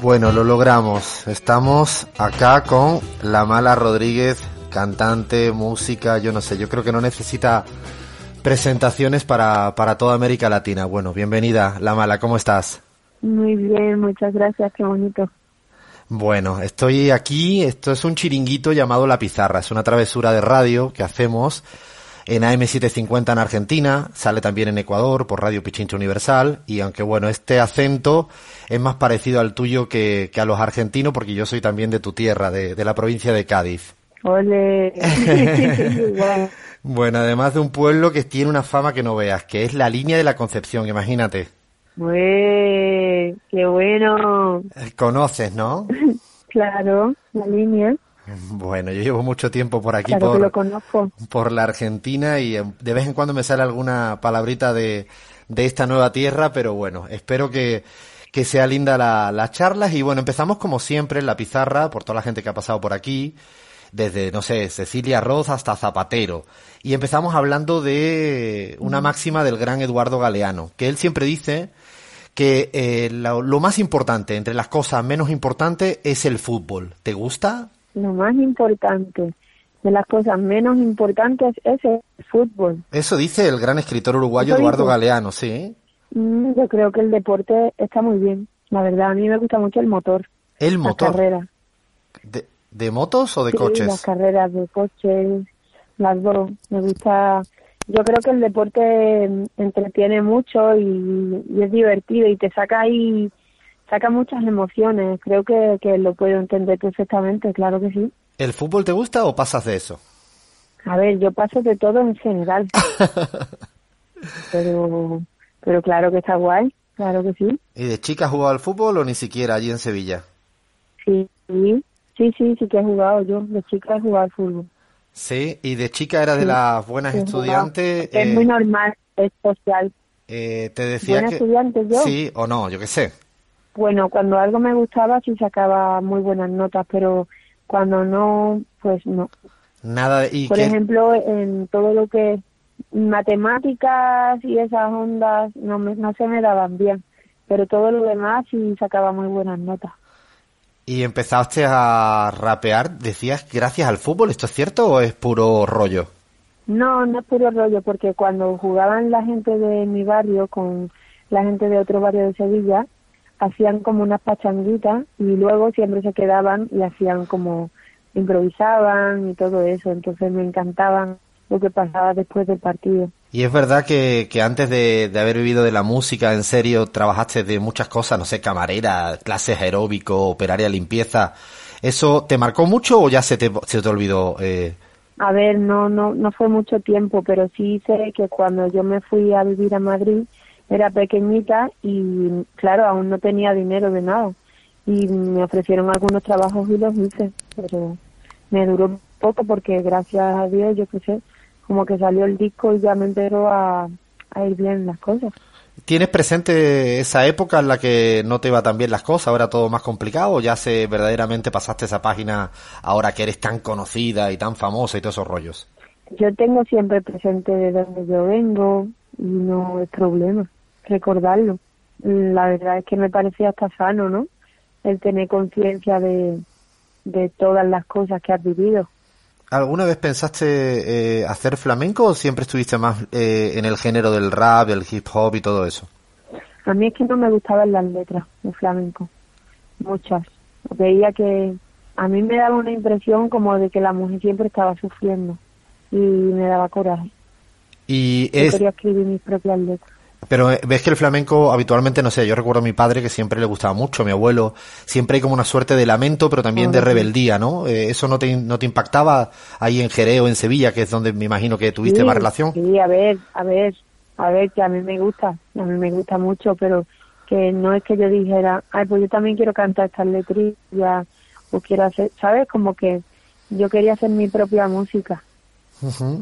bueno, lo logramos. Estamos acá con La Mala Rodríguez, cantante, música, yo no sé, yo creo que no necesita presentaciones para, para toda América Latina. Bueno, bienvenida, La Mala, ¿cómo estás? Muy bien, muchas gracias, qué bonito. Bueno, estoy aquí, esto es un chiringuito llamado La Pizarra, es una travesura de radio que hacemos en AM750 en Argentina, sale también en Ecuador por Radio Pichincha Universal y aunque bueno, este acento es más parecido al tuyo que, a los argentinos porque yo soy también de tu tierra, de, la provincia de Cádiz. Ole. bueno, además de un pueblo que tiene una fama que no veas, que es la línea de la Concepción, imagínate. ¡Qué bueno! Conoces, ¿no? claro, la línea. Bueno, yo llevo mucho tiempo por aquí, por, por la Argentina y em, de vez en cuando me sale alguna palabrita de, de esta nueva tierra, pero bueno, espero que, que sea linda la, las charlas y bueno, empezamos como siempre en la pizarra por toda la gente que ha pasado por aquí, desde, no sé, Cecilia Roz hasta Zapatero. Y empezamos hablando de una máxima del gran Eduardo Galeano, que él siempre dice que eh, lo, lo, más importante, entre las cosas menos importantes, es el fútbol. ¿Te gusta? Lo más importante, de las cosas menos importantes es el fútbol. Eso dice el gran escritor uruguayo Eduardo Galeano, sí. Mm, yo creo que el deporte está muy bien. La verdad, a mí me gusta mucho el motor. ¿El motor? Las carreras. ¿De, de motos o de coches? las carreras de coches, las dos. Me gusta... Yo creo que el deporte entretiene mucho y, y es divertido y te saca ahí saca muchas emociones. Creo que, que lo puedo entender perfectamente, claro que sí. ¿El fútbol te gusta o pasas de eso? A ver, yo paso de todo en general. pero, pero claro que está guay, claro que sí. ¿Y de chica has jugado al fútbol o ni siquiera allí en Sevilla? Sí, sí, sí, sí, sí que he jugado yo. De chica he jugado al fútbol. Sí, y de chica era de las buenas estudiantes. Es muy normal, es social. Eh, te decía ¿Buena estudiante yo? Sí o no, yo qué sé. Bueno, cuando algo me gustaba sí sacaba muy buenas notas, pero cuando no, pues no. Nada y Por ejemplo, en todo lo que matemáticas y esas ondas no me, no se me daban bien, pero todo lo demás sí sacaba muy buenas notas. ¿Y empezaste a rapear, decías, gracias al fútbol? ¿Esto es cierto o es puro rollo? No, no es puro rollo, porque cuando jugaban la gente de mi barrio con la gente de otro barrio de Sevilla, hacían como unas pachanguitas y luego siempre se quedaban y hacían como improvisaban y todo eso, entonces me encantaban lo que pasaba después del partido. Y es verdad que, que antes de, de, haber vivido de la música, en serio, trabajaste de muchas cosas, no sé, camarera, clases aeróbico, operaria, limpieza. ¿Eso te marcó mucho o ya se te, se te olvidó? Eh? A ver, no, no, no fue mucho tiempo, pero sí sé que cuando yo me fui a vivir a Madrid, era pequeñita y claro, aún no tenía dinero de nada. Y me ofrecieron algunos trabajos y los hice, pero me duró poco porque gracias a Dios, yo qué sé, como que salió el disco y ya me enteró a, a ir bien las cosas. ¿Tienes presente esa época en la que no te iba tan bien las cosas, ahora todo más complicado, o ya se verdaderamente pasaste esa página ahora que eres tan conocida y tan famosa y todos esos rollos? Yo tengo siempre presente de dónde yo vengo y no es problema recordarlo. La verdad es que me parecía hasta sano, ¿no? El tener conciencia de, de todas las cosas que has vivido. ¿Alguna vez pensaste eh, hacer flamenco o siempre estuviste más eh, en el género del rap, el hip hop y todo eso? A mí es que no me gustaban las letras de flamenco, muchas. Veía que a mí me daba una impresión como de que la mujer siempre estaba sufriendo y me daba coraje. Y es... quería escribir mis propias letras. Pero eh, ves que el flamenco habitualmente, no sé, yo recuerdo a mi padre que siempre le gustaba mucho, a mi abuelo, siempre hay como una suerte de lamento, pero también de rebeldía, ¿no? Eh, ¿Eso no te, no te impactaba ahí en Jerez o en Sevilla, que es donde me imagino que tuviste más relación? Sí, a ver, a ver, a ver, que a mí me gusta, a mí me gusta mucho, pero que no es que yo dijera, ay, pues yo también quiero cantar estas letrillas o quiero hacer, ¿sabes? Como que yo quería hacer mi propia música.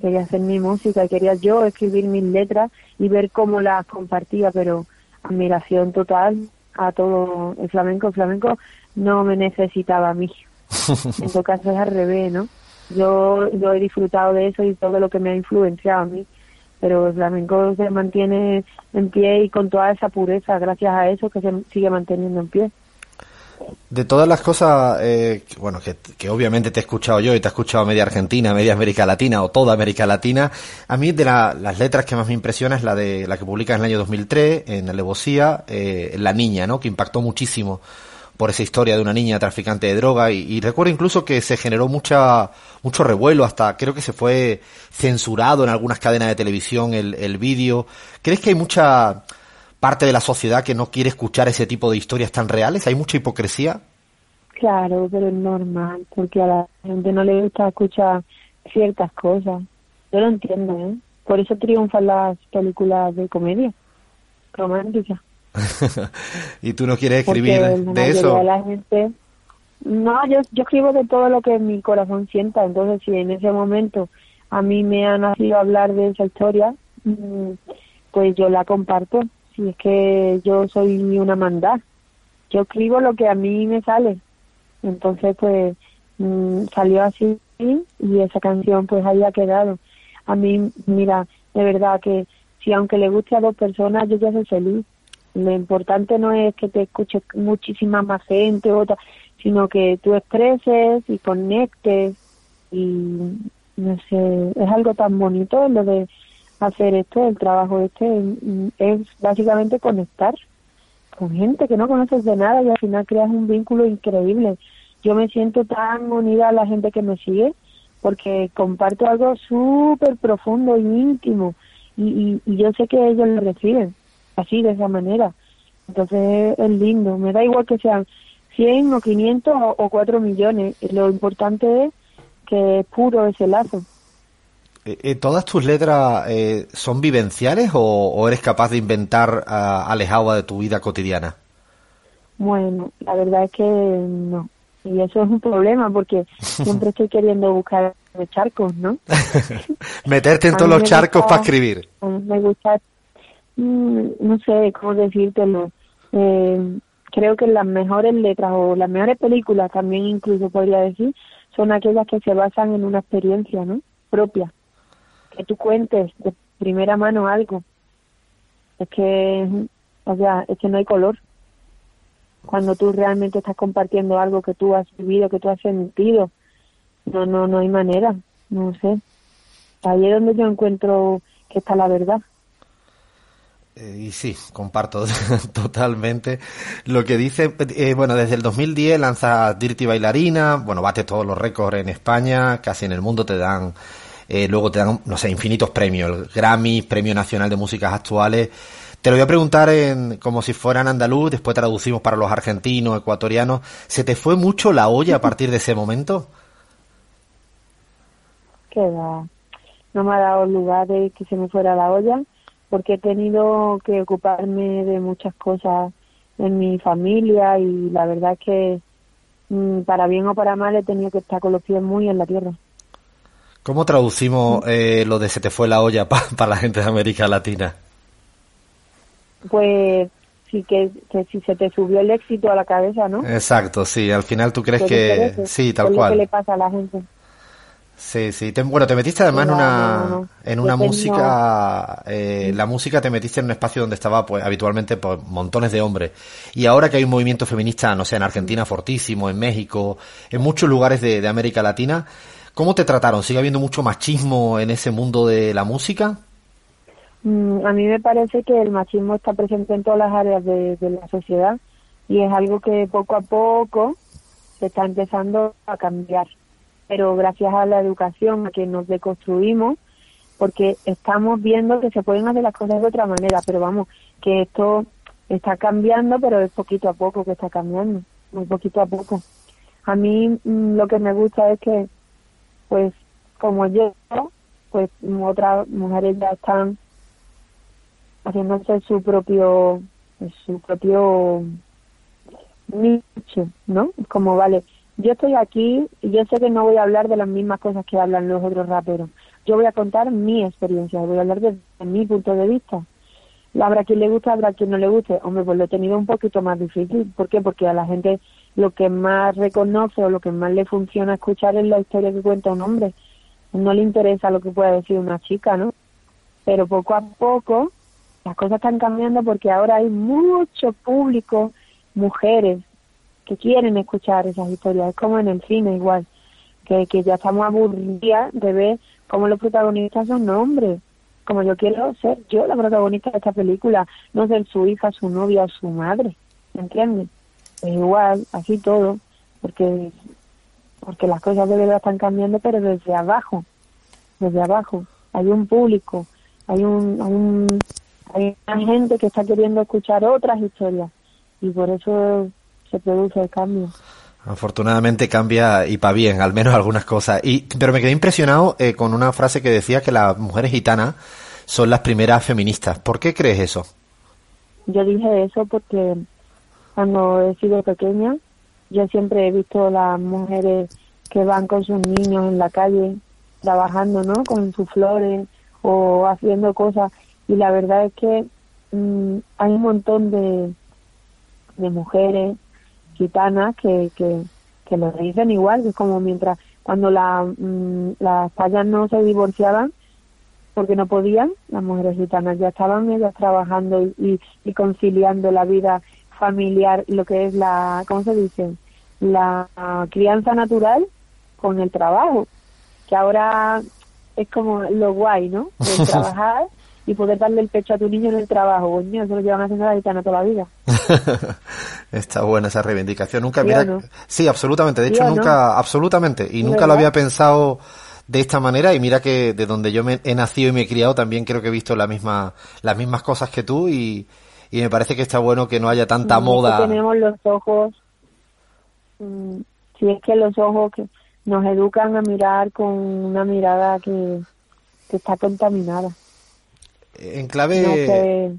Quería hacer mi música y quería yo escribir mis letras y ver cómo las compartía, pero admiración total a todo el flamenco. El flamenco no me necesitaba a mí. en todo caso es al revés, ¿no? Yo, yo he disfrutado de eso y todo lo que me ha influenciado a mí pero el flamenco se mantiene en pie y con toda esa pureza, gracias a eso que se sigue manteniendo en pie. De todas las cosas, eh, bueno, que, obviamente te he escuchado yo y te he escuchado media Argentina, media América Latina o toda América Latina, a mí de las letras que más me impresiona es la de la que publica en el año 2003 en Alevosía, eh, La Niña, ¿no? Que impactó muchísimo por esa historia de una niña traficante de droga y, recuerdo incluso que se generó mucha mucho revuelo hasta creo que se fue censurado en algunas cadenas de televisión el, el vídeo crees que hay mucha parte de la sociedad que no quiere escuchar ese tipo de historias tan reales hay mucha hipocresía claro pero es normal porque a la gente no le gusta escuchar ciertas cosas yo lo entiendo ¿eh? por eso triunfan las películas de comedia románticas y tú no quieres escribir de eso. La gente, no, yo, yo escribo de todo lo que mi corazón sienta. Entonces, si en ese momento a mí me ha nacido hablar de esa historia, mm, pues yo la comparto. Si es que yo soy una mandad, yo escribo lo que a mí me sale. Entonces, pues mm, salió así y esa canción pues haya quedado. A mí, mira, de verdad que si aunque le guste a dos personas, yo ya soy feliz lo importante no es que te escuche muchísima más gente, otra, sino que tú expreses y conectes y no sé, es algo tan bonito lo de hacer esto, el trabajo este, es básicamente conectar con gente que no conoces de nada y al final creas un vínculo increíble. Yo me siento tan unida a la gente que me sigue porque comparto algo súper profundo y íntimo y, y yo sé que ellos lo reciben así, de esa manera. Entonces es lindo, me da igual que sean 100 o 500 o, 4 millones, lo importante es que es puro ese lazo. Eh, eh, ¿Todas tus letras eh, son vivenciales o, eres capaz de inventar alejado de tu vida cotidiana? Bueno, la verdad es que no. Y eso es un problema porque siempre estoy queriendo buscar charcos, ¿no? Meterte en todos los charcos para escribir. Me gusta Mm, no sé cómo decírtelo. Eh, creo que las mejores letras o las mejores películas también incluso podría decir son aquellas que se basan en una experiencia, ¿no? Propia. Que tú cuentes de primera mano algo. Es que, o sea, es que no hay color. Cuando tú realmente estás compartiendo algo que tú has vivido, que tú has sentido, no, no, no hay manera. No sé. Ahí es donde yo encuentro que está la verdad. Eh, y sí, comparto totalmente lo que dice. Eh, bueno, desde el 2010 lanza Dirty Bailarina, bueno, bate todos los récords en España, casi en el mundo te dan, eh, luego te dan, no sé, infinitos premios, el Grammy, Premio Nacional de Músicas Actuales. Te lo voy a preguntar en, como si fuera en andaluz, después traducimos para los argentinos, ecuatorianos. ¿Se te fue mucho la olla a partir de ese momento? Que No me ha dado lugar de que se me fuera la olla porque he tenido que ocuparme de muchas cosas en mi familia y la verdad es que mm, para bien o para mal he tenido que estar con los pies muy en la tierra. ¿Cómo traducimos eh, lo de se te fue la olla para la gente de América Latina? Pues sí que, si se te subió el éxito a la cabeza, ¿no? Exacto, sí. Al final tú crees que sí, tal cual. ¿Qué le pasa a la gente? Sí, sí. bueno, te metiste además en una, en una música, eh, la música te metiste en un espacio donde estaba pues habitualmente pues, montones de hombres. Y ahora que hay un movimiento feminista, no sé, en Argentina fortísimo, en México, en muchos lugares de, América Latina, ¿cómo te trataron? ¿Sigue habiendo mucho machismo en ese mundo de la música? Mm, a mí me parece que el machismo está presente en todas las áreas de la sociedad y es algo que poco a poco se está empezando a cambiar pero gracias a la educación, a que nos deconstruimos, porque estamos viendo que se pueden hacer las cosas de otra manera, pero vamos, que esto está cambiando, pero es poquito a poco que está cambiando, muy poquito a poco. A mí mm, lo que me gusta es que, pues, como yo, pues otras mujeres ya están haciéndose su propio, su propio nicho, ¿no? Como, vale, yo estoy aquí y yo sé que no voy a hablar de las mismas cosas que hablan los otros raperos. Yo voy a contar mi experiencia, voy a hablar desde mi punto de vista. Habrá quien le guste, habrá quien no le guste. Hombre, pues lo he tenido un poquito más difícil. ¿Por qué? Porque a la gente lo que más reconoce o lo que más le funciona escuchar es la historia que cuenta un hombre. No le interesa lo que pueda decir una chica, ¿no? Pero poco a poco las cosas están cambiando porque ahora hay mucho público, mujeres, que quieren escuchar esas historias. Es como en el cine igual, que, que ya estamos aburridas de ver cómo los protagonistas son hombres. Como yo quiero ser yo la protagonista de esta película, no ser su hija, su novia o su madre. ¿Me entiendes? Es igual, así todo, porque porque las cosas de verdad están cambiando, pero desde abajo, desde abajo. Hay un público, hay un, hay un hay una gente que está queriendo escuchar otras historias y por eso se produce el cambio. Afortunadamente cambia y para bien, al menos algunas cosas. Y, pero me quedé impresionado eh, con una frase que decía que las mujeres gitanas son las primeras feministas. ¿Por qué crees eso? Yo dije eso porque cuando he sido pequeña, yo siempre he visto las mujeres que van con sus niños en la calle trabajando, ¿no? Con sus flores o haciendo cosas. Y la verdad es que mm, hay un montón de, de mujeres gitanas que, que, que lo dicen igual, es como mientras cuando la, mm, las payas no se divorciaban porque no podían, las mujeres gitanas ya estaban ellas trabajando y, y, conciliando la vida familiar, lo que es la, ¿cómo se dice? La crianza natural con el trabajo, que ahora es como lo guay, ¿no? El trabajar y poder darle el pecho a tu niño en el trabajo. Coño, eso lo llevan haciendo la gitana toda la vida. Está buena esa reivindicación. Nunca, mira, sí, absolutamente. De hecho, nunca, absolutamente. Y nunca lo había pensado de esta manera y mira que de donde yo me he nacido y me he criado también creo que he visto la misma, las mismas cosas que tú y, y me parece que está bueno que no haya tanta moda. tenemos los ojos, mm, si es que los ojos que nos educan a mirar con una mirada que, que está contaminada. En clave,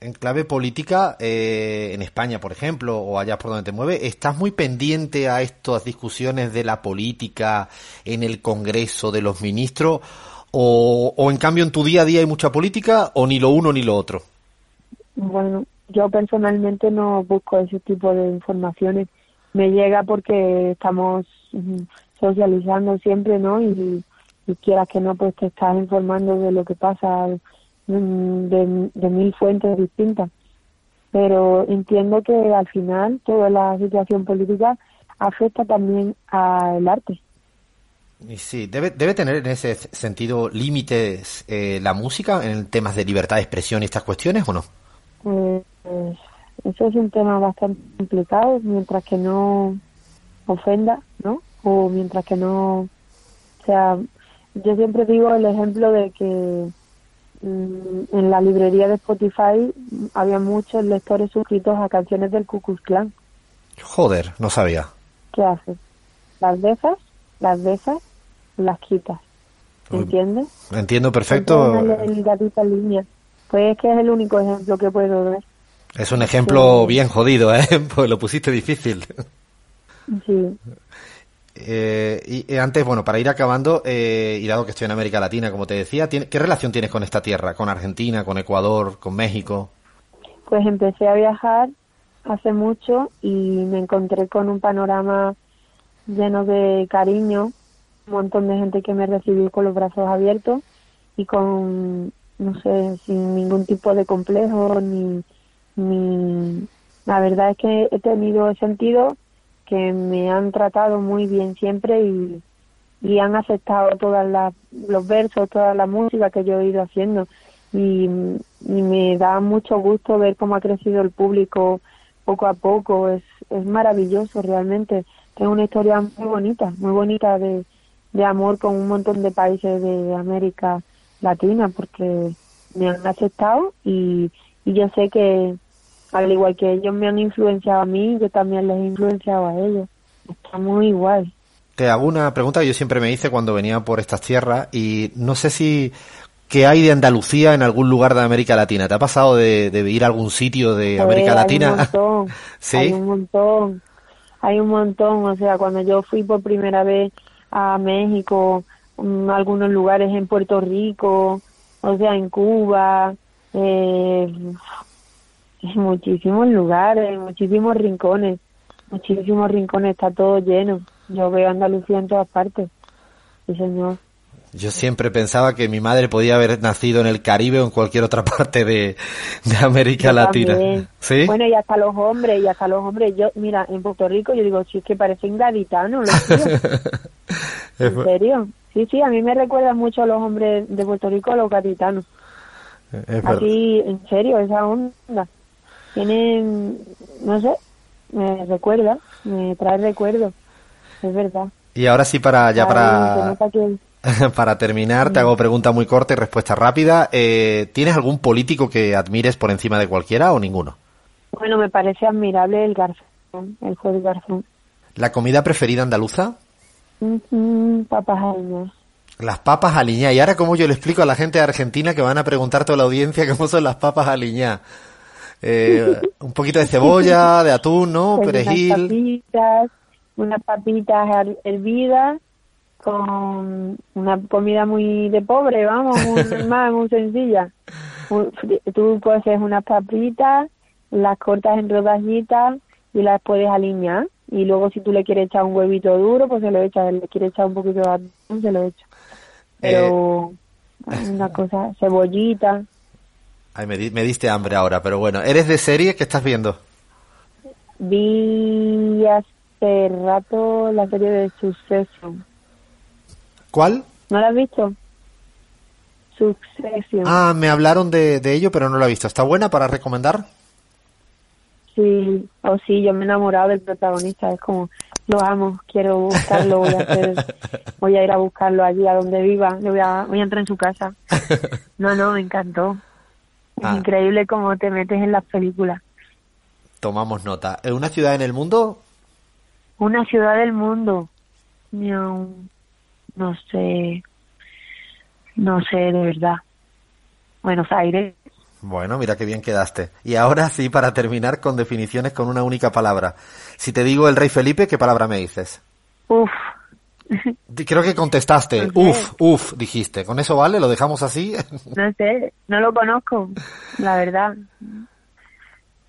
en clave política, eh, en España, por ejemplo, o allá por donde te mueves, ¿estás muy pendiente a estas discusiones de la política en el Congreso de los ministros? O, o en cambio en tu día a día hay mucha política o ni lo uno ni lo otro? Bueno, yo personalmente no busco ese tipo de informaciones. Me llega porque estamos socializando siempre, ¿no? Y, quieras que no, pues te estás informando de lo que pasa Mm, de, mil fuentes distintas. Pero entiendo que al final toda la situación política afecta también al arte. Y sí, debe, debe tener en ese sentido límites eh, la música en temas de libertad de expresión y estas cuestiones o no? Pues, eso es un tema bastante complicado, mientras que no ofenda, ¿no? O mientras que no, o sea, yo siempre digo el ejemplo de que Mm, en la librería de Spotify había muchos lectores suscritos a canciones del Ku Klux Klan. Joder, no sabía. ¿Qué haces? Las dejas, las dejas, las quitas. ¿Entiendes? Entiendo perfecto. El gatito en línea. Pues es que es el único ejemplo que puedo ver. Es un ejemplo bien jodido, ¿eh? Pues lo pusiste difícil. Sí. Eh, y, antes, bueno, para ir acabando, eh, y dado que estoy en América Latina, como te decía, ¿qué relación tienes con esta tierra? ¿Con Argentina, con Ecuador, con México? Pues empecé a viajar hace mucho y me encontré con un panorama lleno de cariño, un montón de gente que me recibió con los brazos abiertos y con, no sé, sin ningún tipo de complejo ni, ni... La verdad es que he tenido sentido que me han tratado muy bien siempre y, y han aceptado todos los versos, toda la música que yo he ido haciendo. Y, me da mucho gusto ver cómo ha crecido el público poco a poco. Es, es maravilloso realmente. Tengo una historia muy bonita, muy bonita de, de amor con un montón de países de América Latina porque me han aceptado y, y yo sé que, al igual que ellos me han influenciado a mí, yo también les he influenciado a ellos. Está muy igual. Te hago una pregunta que yo siempre me hice cuando venía por estas tierras y no sé si ¿Qué hay de Andalucía en algún lugar de América Latina? ¿Te ha pasado de, de ir a algún sitio de América Latina? Hay un montón. ¿Sí? Hay un montón. Hay un montón. O sea, cuando yo fui por primera vez a México, mm, algunos lugares en Puerto Rico, o sea, en Cuba, eh, en muchísimos lugares, en muchísimos rincones, muchísimos rincones, está todo lleno. Yo veo Andalucía en todas partes. Sí, señor. Yo siempre pensaba que mi madre podía haber nacido en el Caribe o en cualquier otra parte de, América Latina. ¿Sí? Bueno, y hasta los hombres, y hasta los hombres. Yo, mira, en Puerto Rico yo digo, sí, es que parecen gaditanos los ¿En serio? Sí, sí, a mí me recuerdan mucho a los hombres de Puerto Rico, a los gaditanos. Así, en serio, esa onda. Tienen, no sé, me recuerda, me trae recuerdos, es verdad. Y ahora sí, para ya para... Para terminar, te hago pregunta muy corta y respuesta rápida. Eh, ¿Tienes algún político que admires por encima de cualquiera o ninguno? Bueno, me parece admirable el garzón, el juez garzón. ¿La comida preferida andaluza? Papas aliñadas. Las papas aliñadas. Y ahora, ¿cómo yo le explico a la gente de Argentina que van a preguntar toda la audiencia cómo son las papas aliñadas? Eh, un poquito de cebolla, de atún, ¿no? Pues Perejil. Unas papitas, unas papitas hervidas con una comida muy de pobre, vamos, muy normal, muy sencilla. Tú coges unas papitas, las cortas en rodajitas y las puedes alinear. Y luego si tú le quieres echar un huevito duro, pues se lo echas. Le quieres echar un poquito de atún, se lo echas. Pero eh. una cosa, cebollita. Ay, me, me diste hambre ahora, pero bueno. ¿Eres de serie? ¿Qué estás viendo? Vi hace rato la serie de Suceso. ¿Cuál? ¿No la has visto? Succession. Ah, me hablaron de, de ello, pero no la he visto. ¿Está buena para recomendar? Sí, o oh, sí, yo me he enamorado del protagonista. Es como, lo amo, quiero buscarlo, voy a hacer, voy a ir a buscarlo allí a donde viva, le voy a, voy a entrar en su casa. No, no, me encantó. Es ah. increíble cómo te metes en las películas. Tomamos nota. ¿Una ciudad en el mundo? Una ciudad del mundo. No no sé, no sé de verdad. Buenos Aires. Bueno, mira qué bien quedaste. Y ahora sí, para terminar con definiciones con una única palabra. Si te digo el rey Felipe, ¿qué palabra me dices? Uf. Creo que contestaste. Uf, uf, dijiste. ¿Con eso vale? ¿Lo dejamos así? No sé, no lo conozco, la verdad.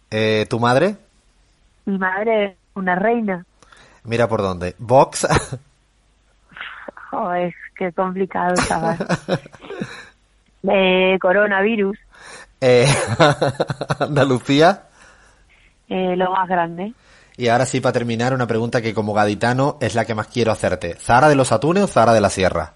Eh, ¿Tu madre? Mi madre, una reina. Mira por dónde. ¿Vox? Es que complicado, chaval. De coronavirus. Eh, Andalucía. Eh, lo más grande. Y ahora sí, para terminar, una pregunta que como gaditano es la que más quiero hacerte. ¿Zara de los Atunes o Zara de la Sierra?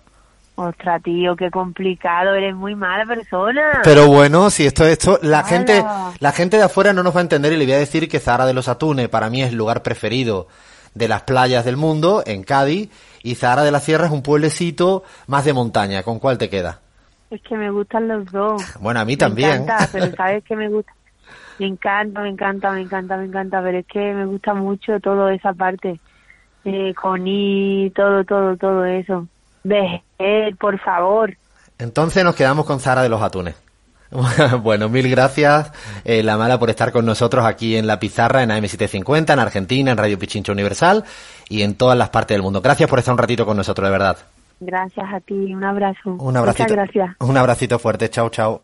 Ostras, tío, qué complicado, eres muy mala persona. Pero bueno, si esto esto, la gente, la gente de afuera no nos va a entender y le voy a decir que Zara de los Atunes para mí es el lugar preferido de las playas del mundo, en Cádiz, y Zahara de la Sierra es un pueblecito más de montaña. ¿Con cuál te queda? Es que me gustan los dos. Bueno, a mí también. Me encanta, pero sabes que me gusta. Me encanta, me encanta, me encanta, me encanta, pero es que me gusta mucho todo esa parte. Eh, Coní, todo, todo, todo eso. Ve, por favor. Entonces nos quedamos con Zara de los Atunes. Bueno, mil gracias, eh, La Mala, por estar con nosotros aquí en La Pizarra, en AM750, en Argentina, en Radio Pichincho Universal y en todas las partes del mundo. Gracias por estar un ratito con nosotros, de verdad. Gracias a ti, un abrazo. Un abracito. Muchas gracias. Un abracito fuerte, chao, chao.